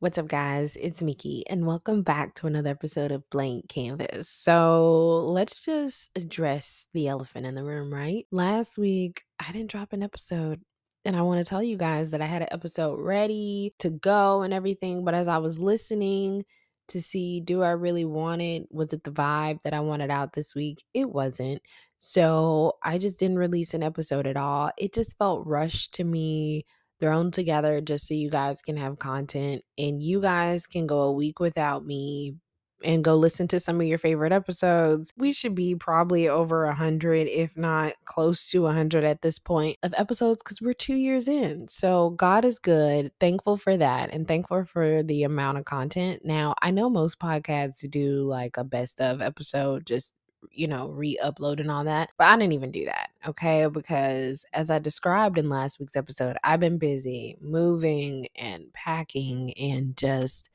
What's up, guys? It's Miki, and welcome back to another episode of Blank Canvas. So, let's just address the elephant in the room, right? Last week, I didn't drop an episode, and I want to tell you guys that I had an episode ready to go and everything, but as I was listening to see, do I really want it? Was it the vibe that I wanted out this week? It wasn't. So, I just didn't release an episode at all. It just felt rushed to me thrown together just so you guys can have content and you guys can go a week without me and go listen to some of your favorite episodes. We should be probably over a hundred, if not close to a hundred at this point of episodes because we're two years in. So God is good. Thankful for that and thankful for the amount of content. Now, I know most podcasts do like a best of episode, just you know, re upload and all that. But I didn't even do that, okay? Because as I described in last week's episode, I've been busy moving and packing and just,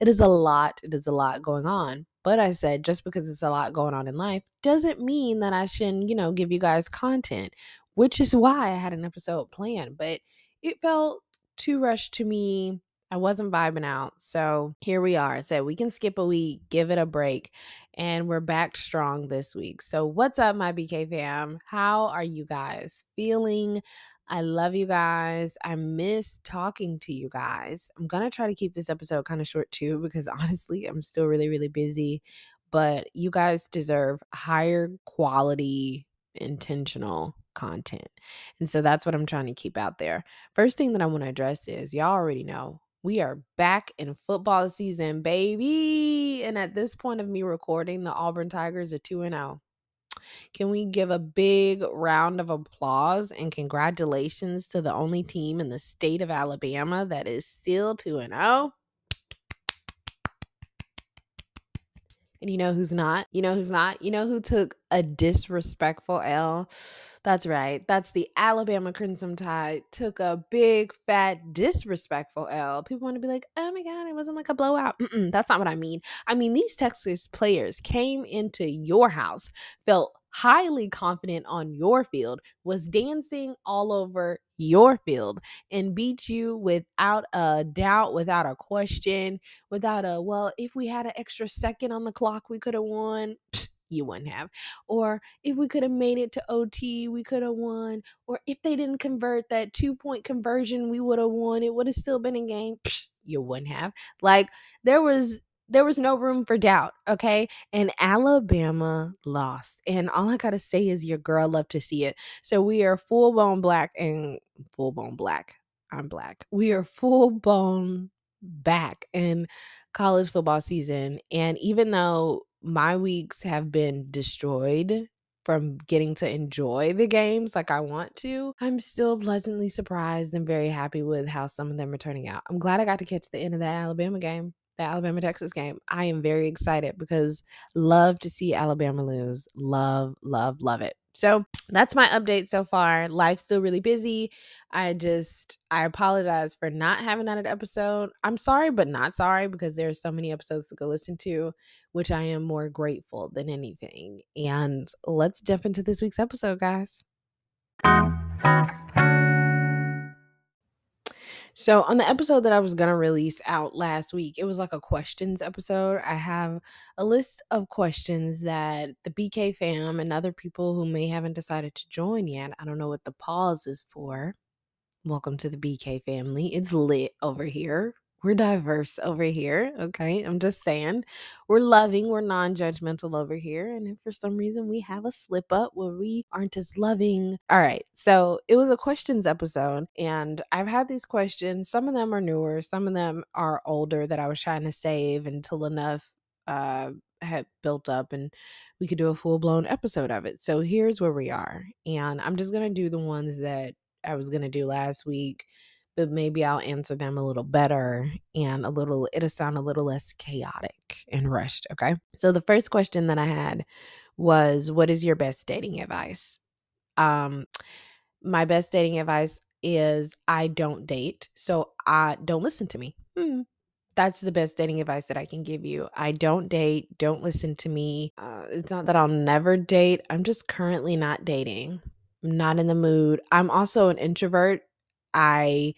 it is a lot. It is a lot going on. But I said, just because it's a lot going on in life doesn't mean that I shouldn't, you know, give you guys content, which is why I had an episode planned. But it felt too rushed to me I wasn't vibing out. So here we are. So we can skip a week, give it a break, and we're back strong this week. So, what's up, my BK fam? How are you guys feeling? I love you guys. I miss talking to you guys. I'm going to try to keep this episode kind of short too, because honestly, I'm still really, really busy. But you guys deserve higher quality, intentional content. And so that's what I'm trying to keep out there. First thing that I want to address is y'all already know we are back in football season, baby. And at this point of me recording, the Auburn Tigers are 2 0. Can we give a big round of applause and congratulations to the only team in the state of Alabama that is still 2 0? And you know who's not? You know who's not? You know who took a disrespectful L? That's right. That's the Alabama Crimson Tide took a big, fat, disrespectful L. People want to be like, oh my God, it wasn't like a blowout. Mm-mm, that's not what I mean. I mean, these Texas players came into your house, felt highly confident on your field, was dancing all over your field, and beat you without a doubt, without a question, without a, well, if we had an extra second on the clock, we could have won. Psst, you wouldn't have. Or if we could have made it to OT, we could have won. Or if they didn't convert that two point conversion, we would have won. It would have still been a game. Psst, you wouldn't have. Like there was there was no room for doubt, okay? And Alabama lost. And all I got to say is your girl love to see it. So we are full blown black and full blown black. I'm black. We are full blown back in college football season. And even though my weeks have been destroyed from getting to enjoy the games like I want to, I'm still pleasantly surprised and very happy with how some of them are turning out. I'm glad I got to catch the end of that Alabama game the Alabama Texas game. I am very excited because love to see Alabama lose. Love, love, love it. So that's my update so far. Life's still really busy. I just I apologize for not having that episode. I'm sorry, but not sorry because there's so many episodes to go listen to, which I am more grateful than anything. And let's jump into this week's episode, guys. So, on the episode that I was going to release out last week, it was like a questions episode. I have a list of questions that the BK fam and other people who may haven't decided to join yet, I don't know what the pause is for. Welcome to the BK family. It's lit over here we're diverse over here. Okay. I'm just saying we're loving, we're non judgmental over here. And if for some reason we have a slip up where we aren't as loving. All right. So it was a questions episode. And I've had these questions. Some of them are newer, some of them are older that I was trying to save until enough uh, had built up and we could do a full blown episode of it. So here's where we are. And I'm just going to do the ones that I was going to do last week but maybe I'll answer them a little better and a little, it'll sound a little less chaotic and rushed. Okay. So the first question that I had was, What is your best dating advice? Um, my best dating advice is I don't date. So I don't listen to me. Hmm. That's the best dating advice that I can give you. I don't date. Don't listen to me. Uh, it's not that I'll never date. I'm just currently not dating. I'm not in the mood. I'm also an introvert I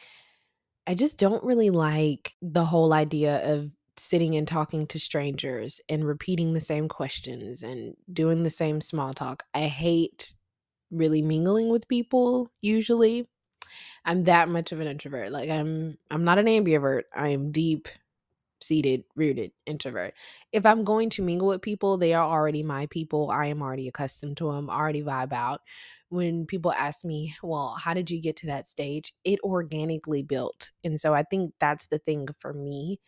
I just don't really like the whole idea of sitting and talking to strangers and repeating the same questions and doing the same small talk. I hate really mingling with people usually. I'm that much of an introvert. Like I'm I'm not an ambivert. I am deep seated, rooted introvert. If I'm going to mingle with people, they are already my people. I am already accustomed to them, already vibe out. When people ask me, well, how did you get to that stage? It organically built. And so I think that's the thing for me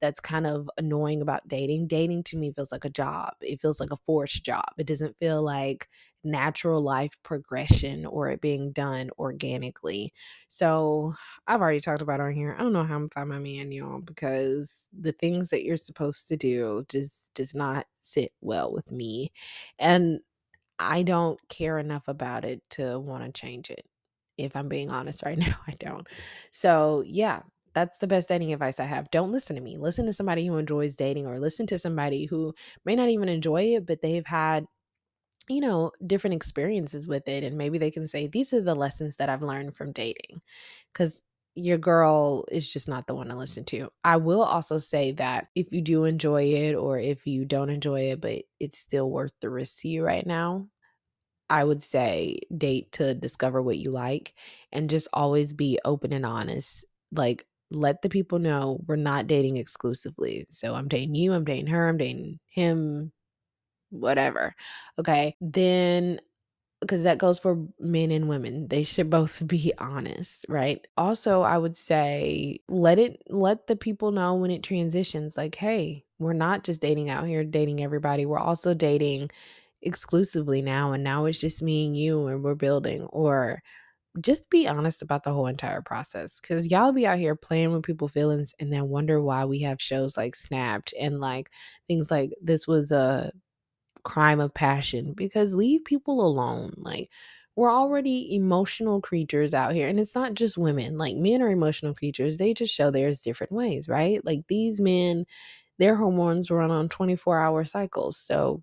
that's kind of annoying about dating. Dating to me feels like a job, it feels like a forced job. It doesn't feel like natural life progression or it being done organically. So I've already talked about on here. I don't know how I'm find my man, y'all, because the things that you're supposed to do just does not sit well with me. And I don't care enough about it to want to change it. If I'm being honest right now, I don't. So yeah, that's the best dating advice I have. Don't listen to me. Listen to somebody who enjoys dating or listen to somebody who may not even enjoy it, but they've had you know, different experiences with it. And maybe they can say, these are the lessons that I've learned from dating. Because your girl is just not the one to listen to. I will also say that if you do enjoy it or if you don't enjoy it, but it's still worth the risk to you right now, I would say date to discover what you like and just always be open and honest. Like, let the people know we're not dating exclusively. So I'm dating you, I'm dating her, I'm dating him, whatever. Okay. Then because that goes for men and women. They should both be honest, right? Also, I would say let it let the people know when it transitions like, "Hey, we're not just dating out here dating everybody. We're also dating exclusively now and now it's just me and you and we're building." Or just be honest about the whole entire process cuz y'all be out here playing with people's feelings and then wonder why we have shows like Snapped and like things like this was a crime of passion because leave people alone. Like, we're already emotional creatures out here. And it's not just women, like, men are emotional creatures. They just show theirs different ways, right? Like, these men, their hormones run on 24 hour cycles. So,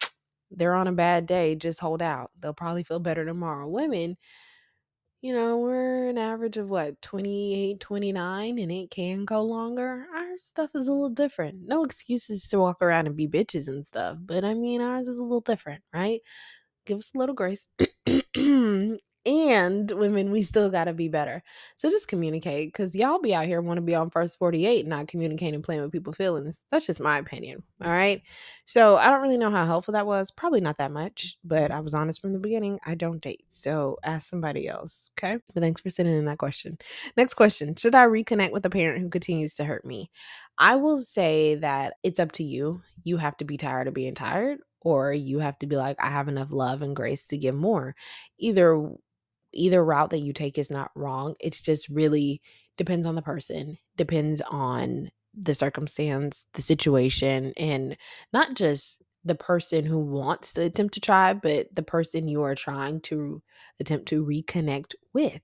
they're on a bad day, just hold out. They'll probably feel better tomorrow. Women, you know, we're an average of what, 28, 29, and it can go longer. Our stuff is a little different. No excuses to walk around and be bitches and stuff, but I mean, ours is a little different, right? Give us a little grace. and women, we still got to be better. So just communicate because y'all be out here want to be on first 48, not communicating, playing with people's feelings. That's just my opinion. All right. So I don't really know how helpful that was. Probably not that much, but I was honest from the beginning. I don't date. So ask somebody else. Okay. But thanks for sending in that question. Next question Should I reconnect with a parent who continues to hurt me? I will say that it's up to you. You have to be tired of being tired or you have to be like i have enough love and grace to give more either either route that you take is not wrong. It's just really depends on the person, depends on the circumstance, the situation, and not just the person who wants to attempt to try, but the person you are trying to attempt to reconnect with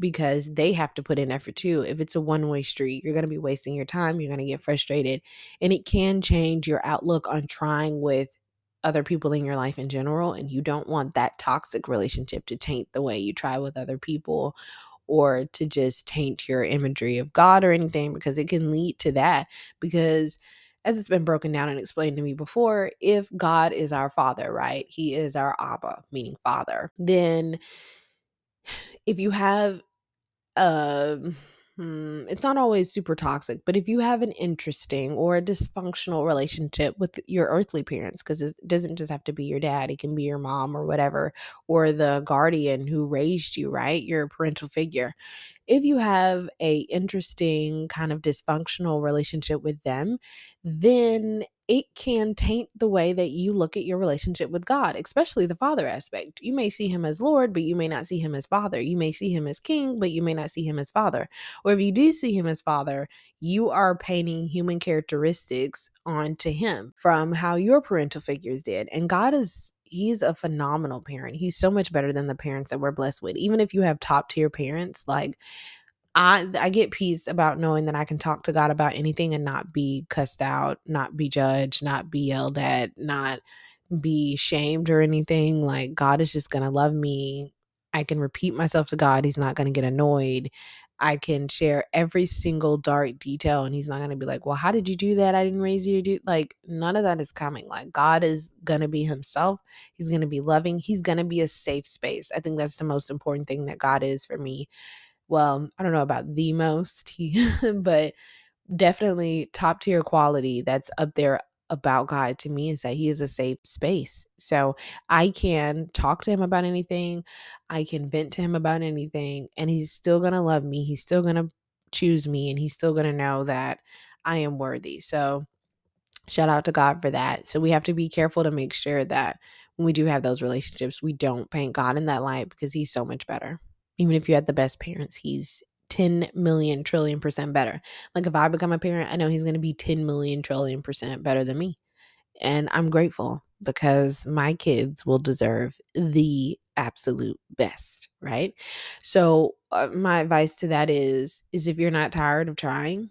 because they have to put in effort too. If it's a one way street, you're going to be wasting your time, you're going to get frustrated, and it can change your outlook on trying with other people in your life in general and you don't want that toxic relationship to taint the way you try with other people or to just taint your imagery of God or anything because it can lead to that because as it's been broken down and explained to me before if God is our father right he is our abba meaning father then if you have um Hmm, it's not always super toxic, but if you have an interesting or a dysfunctional relationship with your earthly parents, because it doesn't just have to be your dad, it can be your mom or whatever, or the guardian who raised you, right? Your parental figure. If you have a interesting kind of dysfunctional relationship with them, then it can taint the way that you look at your relationship with God, especially the father aspect. You may see him as Lord, but you may not see him as father. You may see him as king, but you may not see him as father. Or if you do see him as father, you are painting human characteristics onto him from how your parental figures did. And God is he's a phenomenal parent. He's so much better than the parents that we're blessed with. Even if you have top tier parents, like I I get peace about knowing that I can talk to God about anything and not be cussed out, not be judged, not be yelled at, not be shamed or anything. Like God is just going to love me. I can repeat myself to God. He's not going to get annoyed. I can share every single dark detail and he's not going to be like, "Well, how did you do that? I didn't raise you to do." Like none of that is coming. Like God is going to be himself. He's going to be loving. He's going to be a safe space. I think that's the most important thing that God is for me. Well, I don't know about the most, but definitely top tier quality that's up there about God to me is that he is a safe space. So I can talk to him about anything, I can vent to him about anything, and he's still going to love me. He's still going to choose me, and he's still going to know that I am worthy. So shout out to God for that. So we have to be careful to make sure that when we do have those relationships, we don't paint God in that light because he's so much better. Even if you had the best parents, he's 10 million trillion percent better. Like if I become a parent, I know he's going to be 10 million trillion percent better than me. And I'm grateful because my kids will deserve the absolute best, right? So uh, my advice to that is is if you're not tired of trying,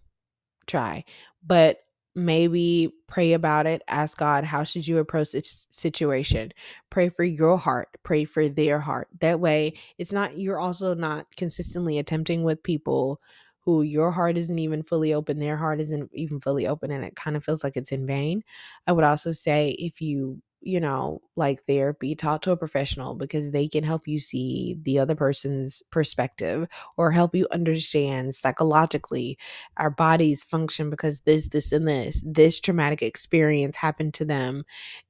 try. But maybe pray about it ask god how should you approach this situation? Pray for your heart pray for their heart. That way it's not you're also not consistently attempting with people who your heart isn't even fully open their heart isn't even fully open and it kind of feels like it's in vain. I would also say if you you know, like therapy, talk to a professional because they can help you see the other person's perspective or help you understand psychologically our bodies function because this, this, and this, this traumatic experience happened to them.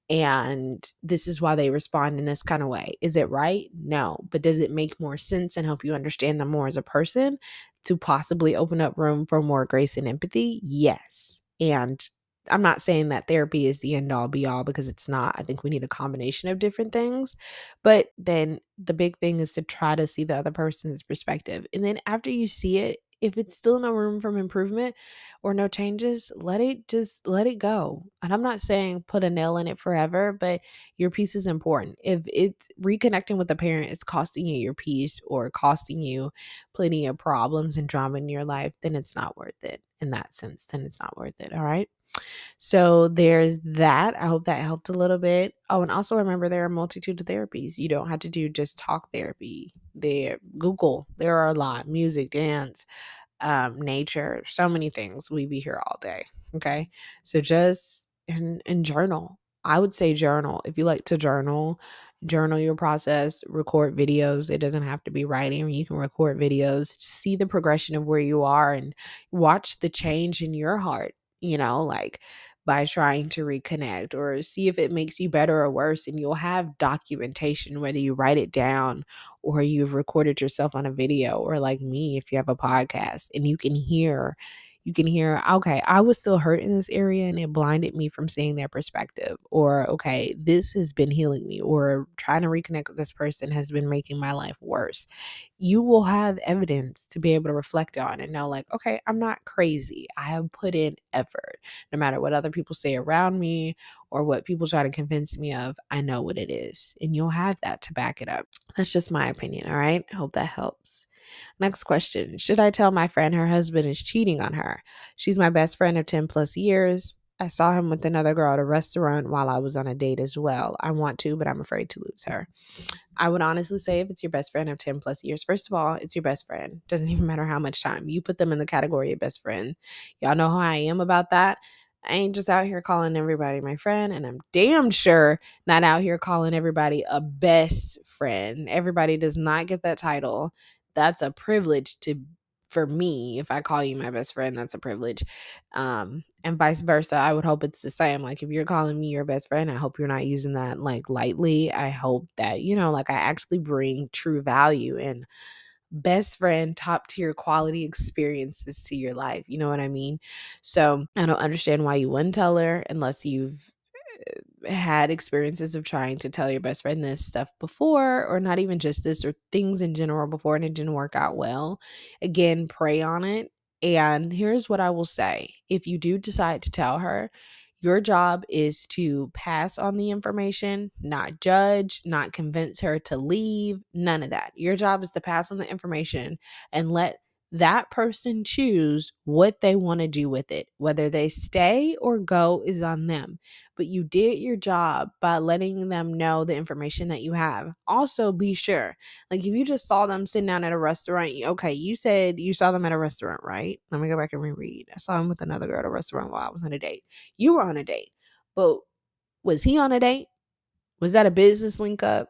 And this is why they respond in this kind of way. Is it right? No. But does it make more sense and help you understand them more as a person to possibly open up room for more grace and empathy? Yes. And I'm not saying that therapy is the end all be all because it's not. I think we need a combination of different things. But then the big thing is to try to see the other person's perspective. And then after you see it, if it's still no room for improvement or no changes, let it just let it go. And I'm not saying put a nail in it forever, but your peace is important. If it's reconnecting with a parent is costing you your peace or costing you plenty of problems and drama in your life, then it's not worth it. In that sense, then it's not worth it. All right. So there's that. I hope that helped a little bit. Oh, and also remember there are multitude of therapies. You don't have to do just talk therapy. There, Google. There are a lot. Music, dance, um, nature, so many things. We be here all day. Okay. So just and and journal. I would say journal. If you like to journal, journal your process, record videos. It doesn't have to be writing. You can record videos, see the progression of where you are and watch the change in your heart you know, like by trying to reconnect or see if it makes you better or worse. And you'll have documentation, whether you write it down or you've recorded yourself on a video, or like me, if you have a podcast and you can hear. You can hear, okay, I was still hurt in this area and it blinded me from seeing their perspective. Or, okay, this has been healing me. Or trying to reconnect with this person has been making my life worse you will have evidence to be able to reflect on and know, like, okay, I'm not crazy. I have put in effort. No matter what other people say around me or what people try to convince me of, I know what it is. And you'll have that to back it up. That's just my opinion. All right. I hope that helps. Next question Should I tell my friend her husband is cheating on her? She's my best friend of 10 plus years. I saw him with another girl at a restaurant while I was on a date as well. I want to, but I'm afraid to lose her. I would honestly say if it's your best friend of 10 plus years, first of all, it's your best friend. Doesn't even matter how much time. You put them in the category of best friend. Y'all know how I am about that. I ain't just out here calling everybody my friend, and I'm damn sure not out here calling everybody a best friend. Everybody does not get that title. That's a privilege to for me if i call you my best friend that's a privilege um and vice versa i would hope it's the same like if you're calling me your best friend i hope you're not using that like lightly i hope that you know like i actually bring true value and best friend top tier quality experiences to your life you know what i mean? So i don't understand why you wouldn't tell her unless you've had experiences of trying to tell your best friend this stuff before, or not even just this, or things in general before, and it didn't work out well, again, pray on it. And here's what I will say if you do decide to tell her, your job is to pass on the information, not judge, not convince her to leave, none of that. Your job is to pass on the information and let that person choose what they want to do with it. Whether they stay or go is on them. But you did your job by letting them know the information that you have. Also, be sure, like if you just saw them sitting down at a restaurant, okay, you said you saw them at a restaurant, right? Let me go back and reread. I saw him with another girl at a restaurant while I was on a date. You were on a date, but was he on a date? Was that a business link up?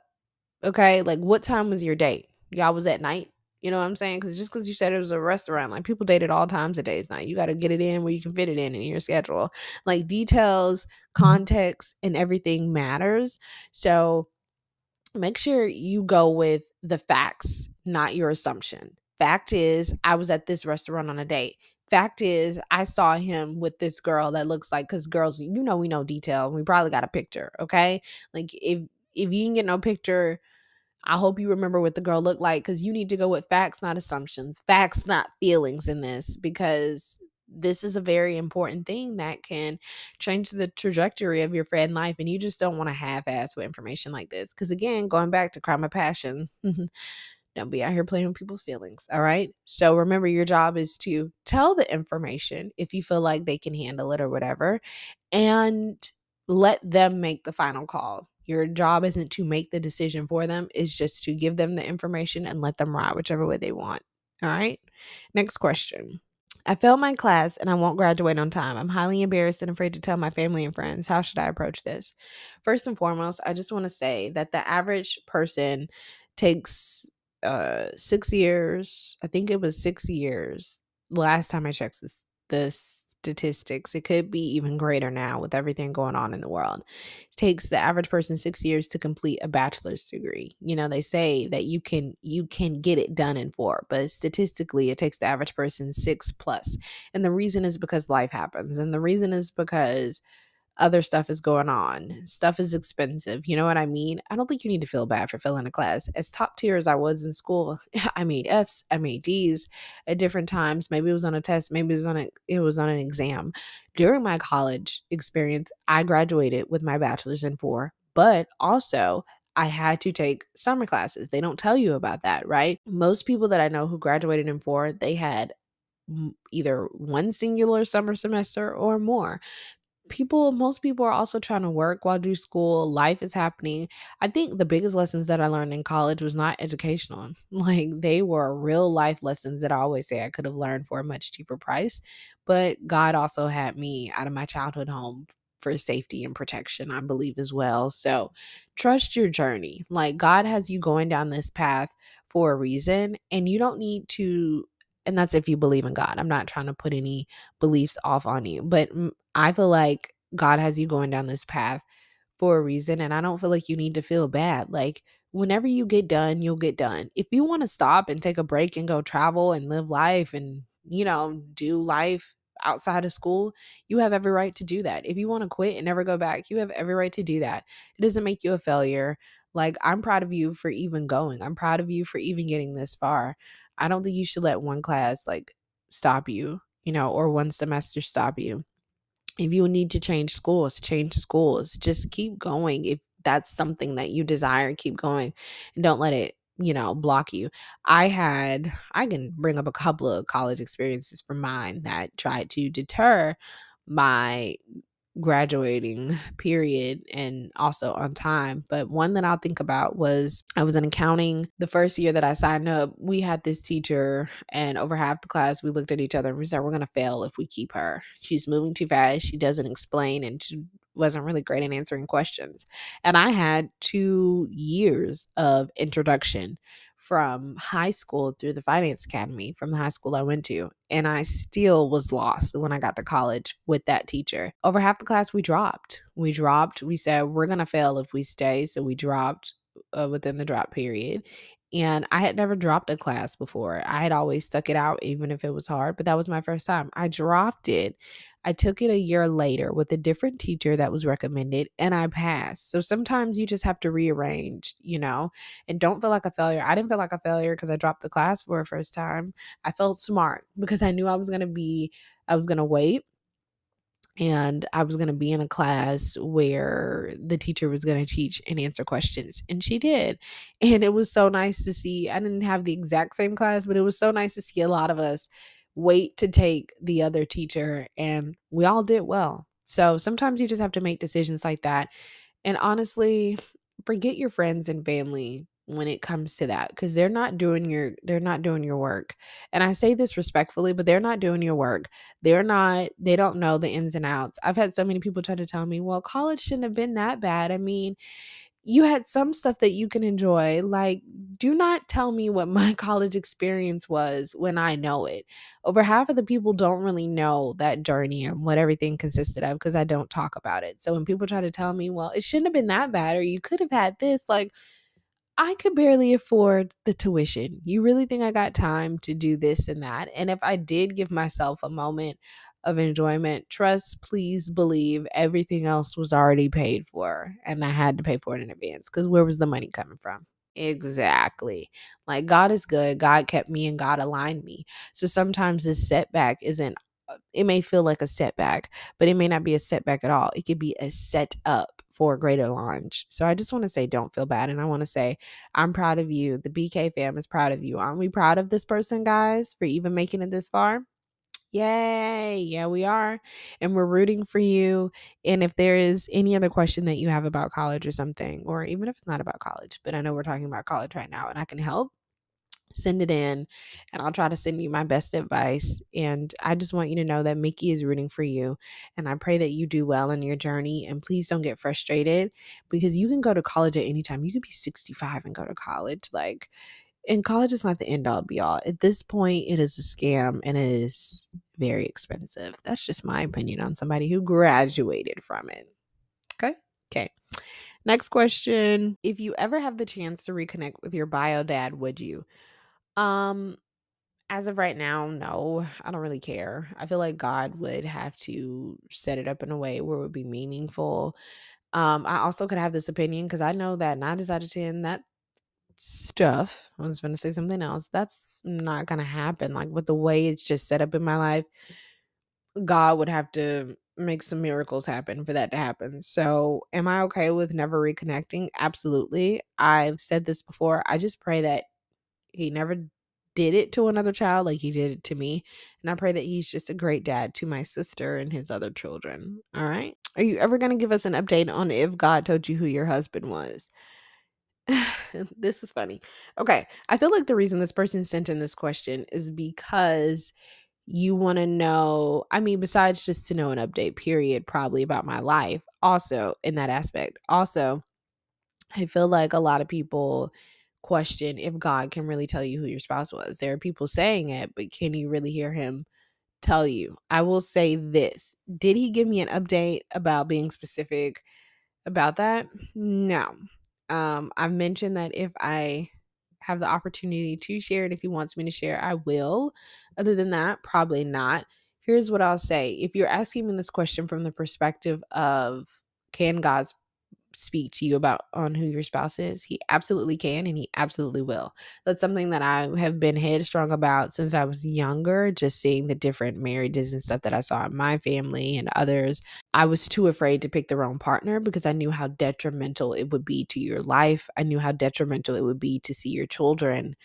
Okay, like what time was your date? Y'all was at night? You know what I'm saying? Because just because you said it was a restaurant, like people date at all times of days night. You got to get it in where you can fit it in in your schedule. Like details, mm-hmm. context, and everything matters. So make sure you go with the facts, not your assumption. Fact is, I was at this restaurant on a date. Fact is, I saw him with this girl that looks like because girls, you know, we know detail. We probably got a picture, okay? Like if if you can get no picture, I hope you remember what the girl looked like because you need to go with facts, not assumptions. Facts, not feelings in this because this is a very important thing that can change the trajectory of your friend life. And you just don't want to half ass with information like this. Because again, going back to crime of passion, don't be out here playing with people's feelings. All right. So remember, your job is to tell the information if you feel like they can handle it or whatever, and let them make the final call. Your job isn't to make the decision for them, it's just to give them the information and let them ride whichever way they want. All right. Next question. I failed my class and I won't graduate on time. I'm highly embarrassed and afraid to tell my family and friends. How should I approach this? First and foremost, I just want to say that the average person takes uh 6 years. I think it was 6 years last time I checked this this statistics. It could be even greater now with everything going on in the world. It takes the average person 6 years to complete a bachelor's degree. You know, they say that you can you can get it done in 4, but statistically it takes the average person 6 plus. And the reason is because life happens. And the reason is because other stuff is going on. Stuff is expensive. You know what I mean? I don't think you need to feel bad for failing a class. As top tier as I was in school, I made F's, I made D's at different times. Maybe it was on a test, maybe it was on a it was on an exam. During my college experience, I graduated with my bachelor's in 4, but also I had to take summer classes. They don't tell you about that, right? Most people that I know who graduated in 4, they had either one singular summer semester or more people most people are also trying to work while do school life is happening. I think the biggest lessons that i learned in college was not educational. Like they were real life lessons that i always say i could have learned for a much cheaper price but god also had me out of my childhood home for safety and protection i believe as well. So trust your journey. Like god has you going down this path for a reason and you don't need to and that's if you believe in God. I'm not trying to put any beliefs off on you, but I feel like God has you going down this path for a reason. And I don't feel like you need to feel bad. Like, whenever you get done, you'll get done. If you want to stop and take a break and go travel and live life and, you know, do life outside of school, you have every right to do that. If you want to quit and never go back, you have every right to do that. It doesn't make you a failure. Like, I'm proud of you for even going. I'm proud of you for even getting this far. I don't think you should let one class like stop you, you know, or one semester stop you if you need to change schools, change schools. Just keep going. If that's something that you desire, keep going and don't let it, you know, block you. I had, I can bring up a couple of college experiences from mine that tried to deter my graduating period and also on time. But one that I'll think about was I was in accounting the first year that I signed up. We had this teacher, and over half the class, we looked at each other and we said, We're going to fail if we keep her. She's moving too fast. She doesn't explain, and she wasn't really great at answering questions. And I had two years of introduction from high school through the finance academy from the high school I went to. And I still was lost when I got to college with that teacher. Over half the class, we dropped. We dropped. We said, we're going to fail if we stay. So we dropped uh, within the drop period. And I had never dropped a class before. I had always stuck it out, even if it was hard, but that was my first time. I dropped it I took it a year later with a different teacher that was recommended and I passed. So sometimes you just have to rearrange, you know, and don't feel like a failure. I didn't feel like a failure because I dropped the class for a first time. I felt smart because I knew I was going to be, I was going to wait and I was going to be in a class where the teacher was going to teach and answer questions. And she did. And it was so nice to see. I didn't have the exact same class, but it was so nice to see a lot of us wait to take the other teacher. And we all did well. So sometimes you just have to make decisions like that. And honestly, forget your friends and family when it comes to that because they're not doing your they're not doing your work and i say this respectfully but they're not doing your work they're not they don't know the ins and outs i've had so many people try to tell me well college shouldn't have been that bad i mean you had some stuff that you can enjoy like do not tell me what my college experience was when i know it over half of the people don't really know that journey and what everything consisted of because i don't talk about it so when people try to tell me well it shouldn't have been that bad or you could have had this like I could barely afford the tuition. You really think I got time to do this and that? And if I did give myself a moment of enjoyment, trust, please believe everything else was already paid for and I had to pay for it in advance because where was the money coming from? Exactly. Like God is good. God kept me and God aligned me. So sometimes this setback isn't uh, it may feel like a setback, but it may not be a setback at all. It could be a set up for a greater launch. So I just want to say, don't feel bad. And I want to say, I'm proud of you. The BK fam is proud of you. Aren't we proud of this person, guys, for even making it this far? Yay. Yeah, we are. And we're rooting for you. And if there is any other question that you have about college or something, or even if it's not about college, but I know we're talking about college right now and I can help, send it in and I'll try to send you my best advice. And I just want you to know that Mickey is rooting for you. And I pray that you do well in your journey. And please don't get frustrated because you can go to college at any time. You could be 65 and go to college. Like, and college is not the end all be all. At this point, it is a scam and it is very expensive. That's just my opinion on somebody who graduated from it. Okay. Okay. Next question. If you ever have the chance to reconnect with your bio dad, would you? Um, as of right now, no, I don't really care. I feel like God would have to set it up in a way where it would be meaningful. Um, I also could have this opinion because I know that nine out of ten, that stuff, I was gonna say something else, that's not gonna happen. Like with the way it's just set up in my life, God would have to make some miracles happen for that to happen. So, am I okay with never reconnecting? Absolutely. I've said this before. I just pray that he never did it to another child like he did it to me. And I pray that he's just a great dad to my sister and his other children. All right. Are you ever going to give us an update on if God told you who your husband was? this is funny. Okay. I feel like the reason this person sent in this question is because you want to know, I mean, besides just to know an update, period, probably about my life, also in that aspect. Also, I feel like a lot of people question if God can really tell you who your spouse was. There are people saying it, but can you really hear him tell you? I will say this Did he give me an update about being specific about that? No. Um, I've mentioned that if I have the opportunity to share it, if he wants me to share, I will. Other than that, probably not. Here's what I'll say if you're asking me this question from the perspective of can God's speak to you about on who your spouse is. He absolutely can and he absolutely will. That's something that I have been headstrong about since I was younger, just seeing the different marriages and stuff that I saw in my family and others. I was too afraid to pick the wrong partner because I knew how detrimental it would be to your life. I knew how detrimental it would be to see your children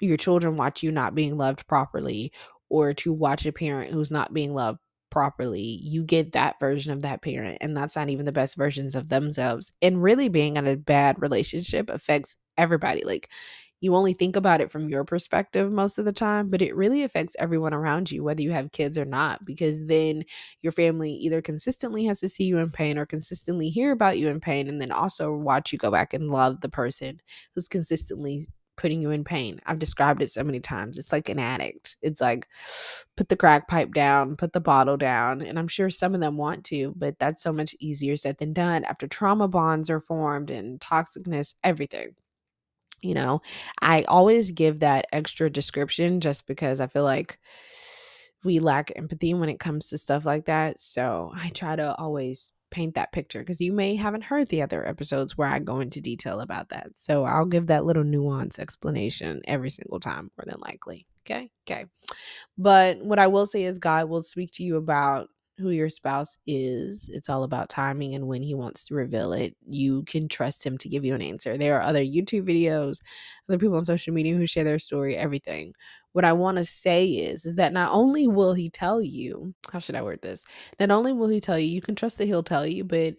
your children watch you not being loved properly or to watch a parent who's not being loved properly, you get that version of that parent, and that's not even the best versions of themselves. And really being in a bad relationship affects everybody. Like, you only think about it from your perspective most of the time, but it really affects everyone around you, whether you have kids or not, because then your family either consistently has to see you in pain or consistently hear about you in pain, and then also watch you go back and love the person who's consistently putting you in pain. I've described it so many times. It's like an addict. It's like put the crack pipe down, put the bottle down. And I'm sure some of them want to, but that's so much easier said than done after trauma bonds are formed and toxicness, everything. You know, I always give that extra description just because I feel like we lack empathy when it comes to stuff like that. So I try to always paint that picture because you may haven't heard the other episodes where I go into detail about that. So I'll give that little nuance explanation every single time, more than likely. Okay. Okay. But what I will say is, God will speak to you about who your spouse is. It's all about timing and when he wants to reveal it. You can trust him to give you an answer. There are other YouTube videos, other people on social media who share their story, everything. What I want to say is is that not only will he tell you, how should I word this? Not only will he tell you, you can trust that he'll tell you, but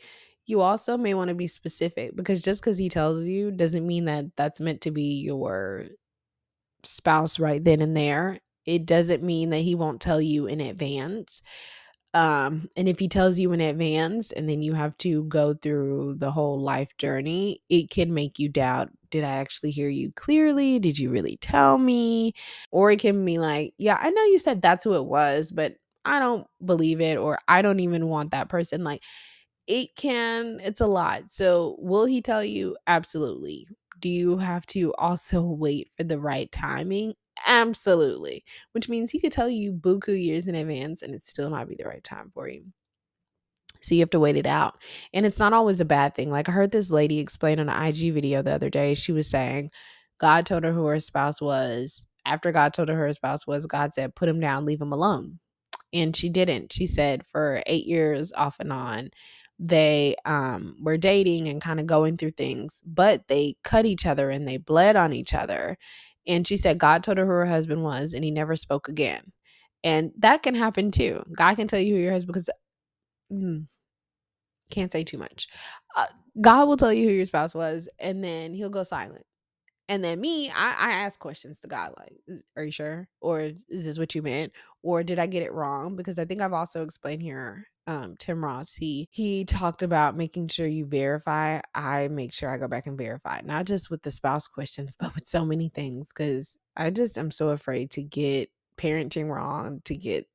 you also may want to be specific because just because he tells you doesn't mean that that's meant to be your spouse right then and there. It doesn't mean that he won't tell you in advance. Um, and if he tells you in advance and then you have to go through the whole life journey, it can make you doubt did I actually hear you clearly? Did you really tell me? Or it can be like, yeah, I know you said that's who it was, but I don't believe it, or I don't even want that person. Like, it can, it's a lot. So, will he tell you? Absolutely. Do you have to also wait for the right timing? Absolutely. Which means he could tell you buku years in advance and it still not be the right time for you. So you have to wait it out. And it's not always a bad thing. Like I heard this lady explain on an IG video the other day. She was saying God told her who her spouse was. After God told her her spouse was, God said, put him down, leave him alone. And she didn't. She said for eight years off and on, they um, were dating and kind of going through things, but they cut each other and they bled on each other. And she said God told her who her husband was and he never spoke again. And that can happen too. God can tell you who your husband because mm, can't say too much. Uh, God will tell you who your spouse was and then he'll go silent. And then me, I, I ask questions to God like, are you sure? Or is this what you meant? Or did I get it wrong? Because I think I've also explained here um, Tim Ross, he he talked about making sure you verify. I make sure I go back and verify, not just with the spouse questions, but with so many things. Because I just am so afraid to get parenting wrong, to get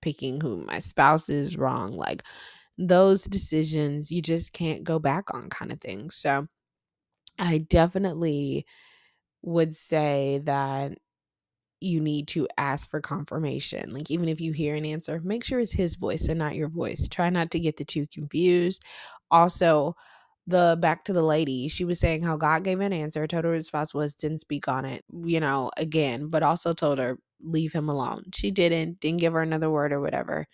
picking who my spouse is wrong. Like those decisions, you just can't go back on, kind of thing. So I definitely would say that you need to ask for confirmation. Like, even if you hear an answer, make sure it's his voice and not your voice. Try not to get the two confused. Also, the back to the lady, she was saying how God gave an answer, told her his spouse was, didn't speak on it, you know, again, but also told her, leave him alone. She didn't, didn't give her another word or whatever.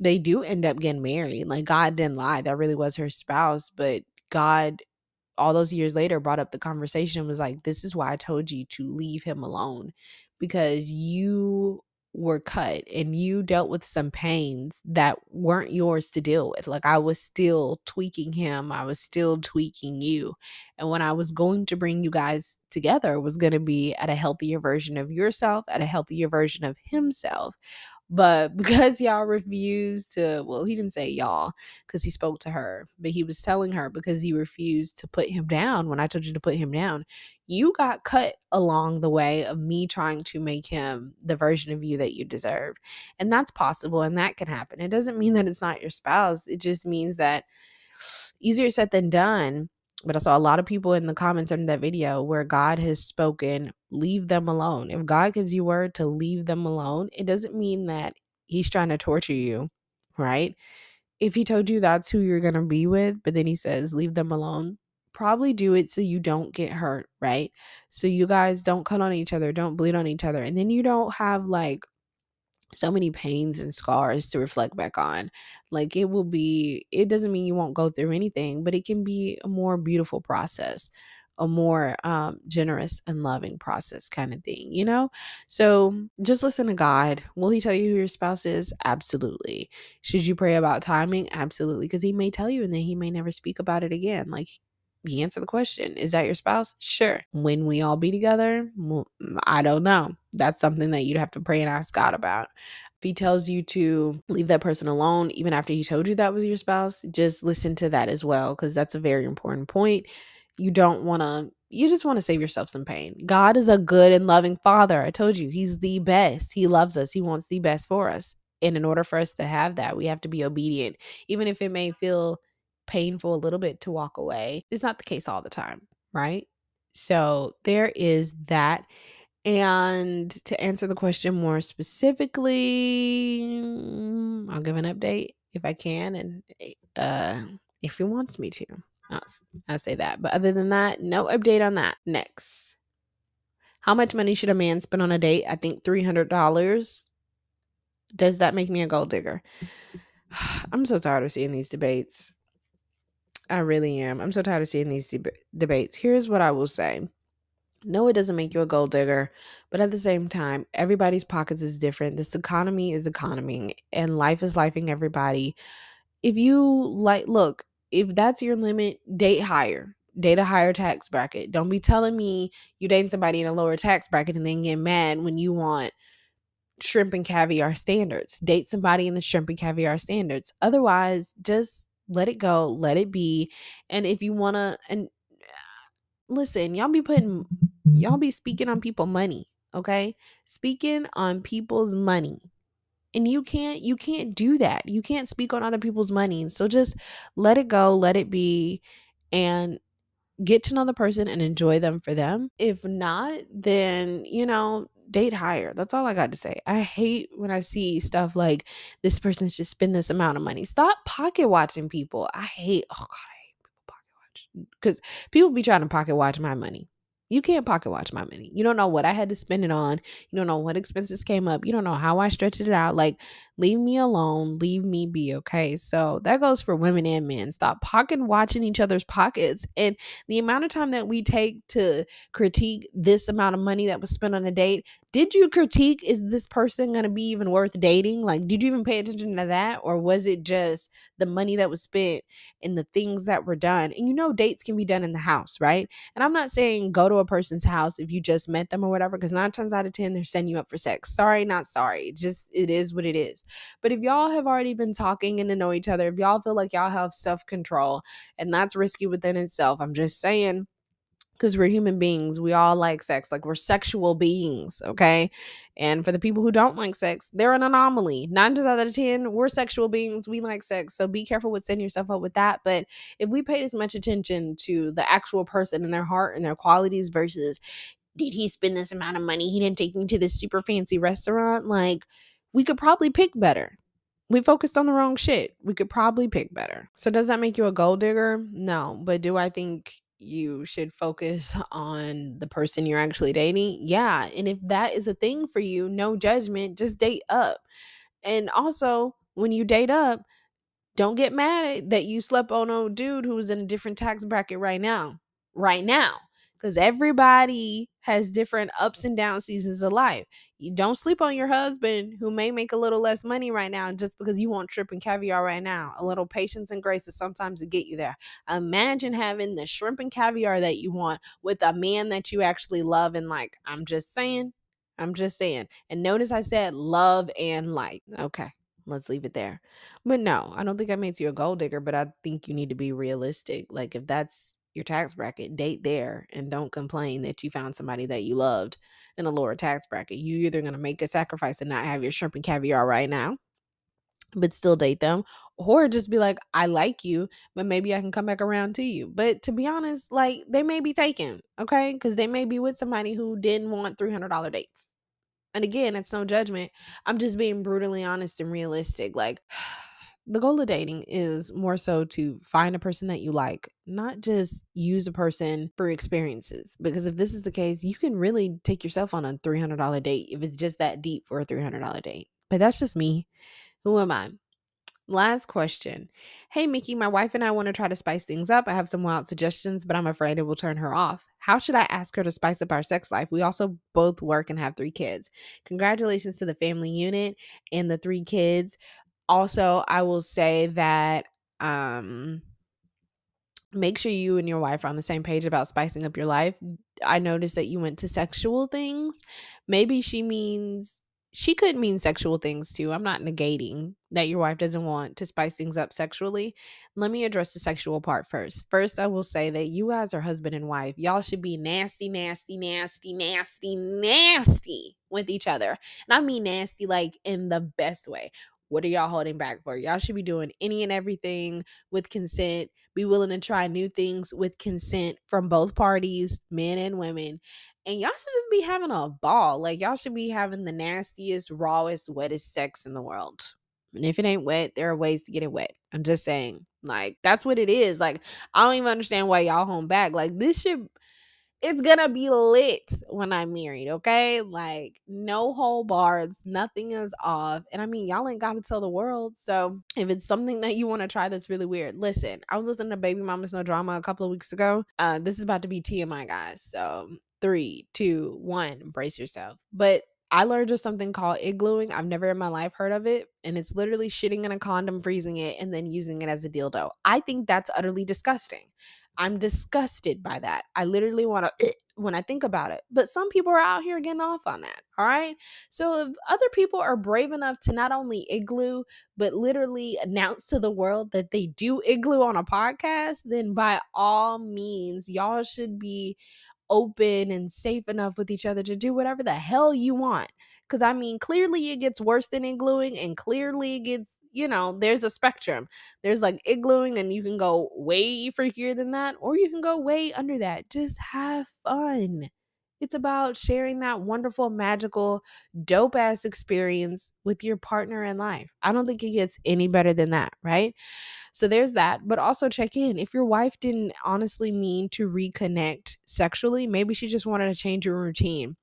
They do end up getting married. Like, God didn't lie. That really was her spouse, but God all those years later brought up the conversation was like this is why i told you to leave him alone because you were cut and you dealt with some pains that weren't yours to deal with. Like I was still tweaking him, I was still tweaking you. And when I was going to bring you guys together was going to be at a healthier version of yourself, at a healthier version of himself. But because y'all refused to, well, he didn't say y'all because he spoke to her, but he was telling her because he refused to put him down when I told you to put him down. You got cut along the way of me trying to make him the version of you that you deserved. And that's possible and that can happen. It doesn't mean that it's not your spouse, it just means that easier said than done but I saw a lot of people in the comments under that video where God has spoken, leave them alone. If God gives you word to leave them alone, it doesn't mean that he's trying to torture you, right? If he told you that's who you're going to be with, but then he says, leave them alone, probably do it so you don't get hurt, right? So you guys don't cut on each other, don't bleed on each other. And then you don't have like so many pains and scars to reflect back on. Like it will be, it doesn't mean you won't go through anything, but it can be a more beautiful process, a more um, generous and loving process kind of thing, you know? So just listen to God. Will He tell you who your spouse is? Absolutely. Should you pray about timing? Absolutely. Because He may tell you and then He may never speak about it again. Like, you answer the question is that your spouse? Sure. When we all be together mm, mm, i don't know. That's something that you'd have to pray and ask god about. If he tells you to leave that person alone even after he told you that was your spouse just listen to that as well because that's a very important point. You don't want to you just want to save yourself some pain. God is a good and loving father. I told you he's the best. He loves us. He wants the best for us. And in order for us to have that we have to be obedient. Even if it may feel painful a little bit to walk away. It's not the case all the time, right? So there is that. And to answer the question more specifically, I'll give an update if I can and eh, uh, if he wants me to. I'll, I'll say that. But other than that, no update on that. Next. How much money should a man spend on a date? I think $300. Does that make me a gold digger? I'm so tired of seeing these debates. I really am. I'm so tired of seeing these deb- debates. Here's what I will say. No, it doesn't make you a gold digger, but at the same time, everybody's pockets is different. This economy is economy, and life is lifing everybody. If you like, look, if that's your limit, date higher. Date a higher tax bracket. Don't be telling me you dating somebody in a lower tax bracket and then get mad when you want shrimp and caviar standards. Date somebody in the shrimp and caviar standards. Otherwise, just let it go, let it be. And if you want to, and uh, listen, y'all be putting, y'all be speaking on people money, okay? Speaking on people's money. And you can't you can't do that. You can't speak on other people's money. So just let it go, let it be and get to know the person and enjoy them for them. If not, then, you know, date higher. That's all I got to say. I hate when I see stuff like this person should spend this amount of money. Stop pocket watching people. I hate, oh God, I hate people pocket watch because people be trying to pocket watch my money. You can't pocket watch my money. You don't know what I had to spend it on. You don't know what expenses came up. You don't know how I stretched it out. Like, leave me alone. Leave me be, okay? So that goes for women and men. Stop pocket watching each other's pockets. And the amount of time that we take to critique this amount of money that was spent on a date, did you critique is this person going to be even worth dating? Like, did you even pay attention to that? Or was it just the money that was spent and the things that were done? And you know, dates can be done in the house, right? And I'm not saying go to a person's house if you just met them or whatever, because nine times out of 10, they're setting you up for sex. Sorry, not sorry. Just, it is what it is. But if y'all have already been talking and to know each other, if y'all feel like y'all have self control, and that's risky within itself, I'm just saying because we're human beings. We all like sex. Like we're sexual beings, okay? And for the people who don't like sex, they're an anomaly. Nine times out of 10, we're sexual beings. We like sex. So be careful with setting yourself up with that. But if we pay as much attention to the actual person and their heart and their qualities versus did he spend this amount of money? He didn't take me to this super fancy restaurant. Like, we could probably pick better we focused on the wrong shit. We could probably pick better. So does that make you a gold digger? No, but do I think you should focus on the person you're actually dating? Yeah, and if that is a thing for you, no judgment, just date up. And also, when you date up, don't get mad that you slept on a dude who's in a different tax bracket right now. Right now because everybody has different ups and down seasons of life. You don't sleep on your husband who may make a little less money right now just because you want shrimp and caviar right now. A little patience and grace is sometimes to get you there. Imagine having the shrimp and caviar that you want with a man that you actually love and like. I'm just saying. I'm just saying. And notice I said love and like. Okay. Let's leave it there. But no, I don't think that makes you a gold digger, but I think you need to be realistic. Like if that's your tax bracket, date there and don't complain that you found somebody that you loved in a lower tax bracket. You either going to make a sacrifice and not have your shrimp and caviar right now, but still date them, or just be like, I like you, but maybe I can come back around to you. But to be honest, like they may be taken, okay? Because they may be with somebody who didn't want $300 dates. And again, it's no judgment. I'm just being brutally honest and realistic. Like, the goal of dating is more so to find a person that you like, not just use a person for experiences. Because if this is the case, you can really take yourself on a $300 date if it's just that deep for a $300 date. But that's just me. Who am I? Last question. Hey, Mickey, my wife and I want to try to spice things up. I have some wild suggestions, but I'm afraid it will turn her off. How should I ask her to spice up our sex life? We also both work and have three kids. Congratulations to the family unit and the three kids also i will say that um make sure you and your wife are on the same page about spicing up your life i noticed that you went to sexual things maybe she means she could mean sexual things too. I'm not negating that your wife doesn't want to spice things up sexually. Let me address the sexual part first. First, I will say that you guys are husband and wife. Y'all should be nasty, nasty, nasty, nasty, nasty with each other. And I mean nasty like in the best way. What are y'all holding back for? Y'all should be doing any and everything with consent. Be willing to try new things with consent from both parties, men and women. And y'all should just be having a ball. Like, y'all should be having the nastiest, rawest, wettest sex in the world. And if it ain't wet, there are ways to get it wet. I'm just saying. Like, that's what it is. Like, I don't even understand why y'all home back. Like, this should it's gonna be lit when I'm married, okay? Like, no whole bars, nothing is off. And I mean, y'all ain't gotta tell the world. So, if it's something that you wanna try that's really weird, listen, I was listening to Baby Mama's No Drama a couple of weeks ago. Uh, this is about to be TMI, guys. So, three, two, one, brace yourself. But I learned of something called iglooing. I've never in my life heard of it. And it's literally shitting in a condom, freezing it, and then using it as a dildo. I think that's utterly disgusting. I'm disgusted by that. I literally want to eh, when I think about it. But some people are out here getting off on that. All right. So if other people are brave enough to not only igloo, but literally announce to the world that they do igloo on a podcast, then by all means, y'all should be open and safe enough with each other to do whatever the hell you want. Because I mean, clearly it gets worse than iglooing, and clearly it gets you know, there's a spectrum. There's like iglooing, and you can go way freakier than that, or you can go way under that. Just have fun. It's about sharing that wonderful, magical, dope ass experience with your partner in life. I don't think it gets any better than that, right? So there's that. But also check in. If your wife didn't honestly mean to reconnect sexually, maybe she just wanted to change her routine.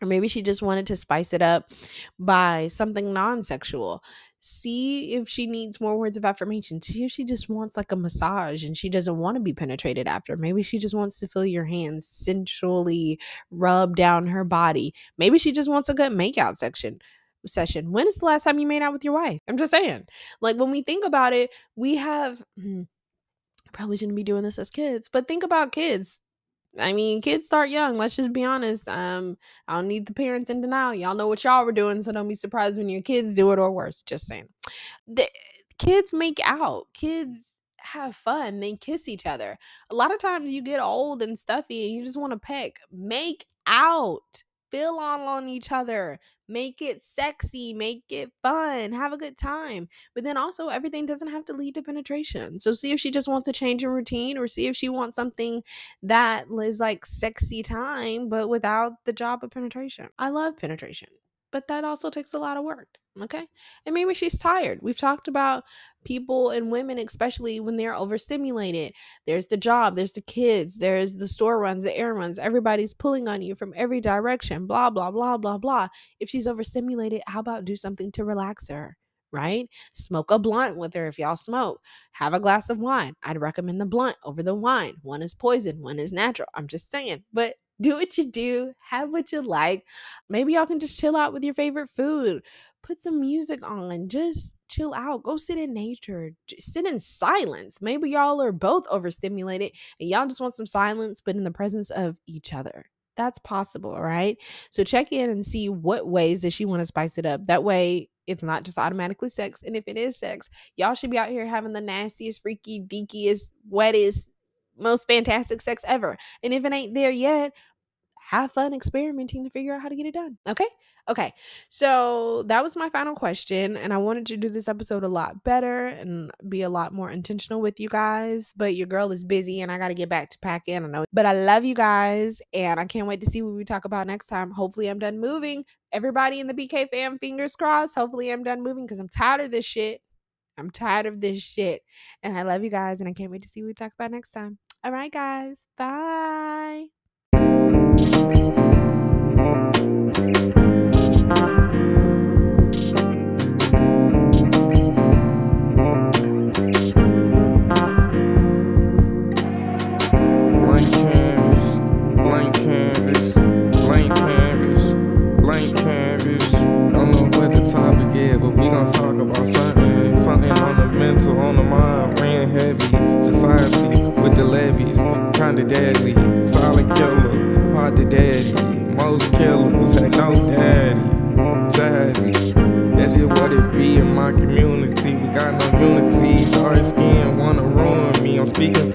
Or maybe she just wanted to spice it up by something non sexual see if she needs more words of affirmation. See if she just wants like a massage and she doesn't want to be penetrated after. Maybe she just wants to feel your hands sensually rub down her body. Maybe she just wants a good makeout section session. When is the last time you made out with your wife? I'm just saying. Like when we think about it, we have hmm, probably shouldn't be doing this as kids, but think about kids. I mean, kids start young. Let's just be honest. Um, I don't need the parents in denial. Y'all know what y'all were doing, so don't be surprised when your kids do it or worse. Just saying. The kids make out. Kids have fun. They kiss each other. A lot of times you get old and stuffy and you just want to peck. Make out. Feel on on each other make it sexy, make it fun, have a good time. But then also, everything doesn't have to lead to penetration. So, see if she just wants a change in routine, or see if she wants something that is like sexy time, but without the job of penetration. I love penetration but that also takes a lot of work. Okay. And maybe she's tired. We've talked about people and women, especially when they're overstimulated. There's the job, there's the kids, there's the store runs, the air runs. Everybody's pulling on you from every direction, blah, blah, blah, blah, blah. If she's overstimulated, how about do something to relax her? Right? Smoke a blunt with her if y'all smoke. Have a glass of wine. I'd recommend the blunt over the wine. One is poison, one is natural. I'm just saying. But do what you do, have what you like. Maybe y'all can just chill out with your favorite food. Put some music on, just chill out. Go sit in nature. Just sit in silence. Maybe y'all are both overstimulated and y'all just want some silence, but in the presence of each other. That's possible, right? So check in and see what ways does she want to spice it up. That way it's not just automatically sex. And if it is sex, y'all should be out here having the nastiest, freaky, deakiest, wettest, most fantastic sex ever. And if it ain't there yet, have fun experimenting to figure out how to get it done. Okay. Okay. So that was my final question. And I wanted to do this episode a lot better and be a lot more intentional with you guys. But your girl is busy and I got to get back to packing. I know. But I love you guys. And I can't wait to see what we talk about next time. Hopefully, I'm done moving. Everybody in the BK fam, fingers crossed. Hopefully, I'm done moving because I'm tired of this shit. I'm tired of this shit. And I love you guys. And I can't wait to see what we talk about next time. All right, guys. Bye. Speaking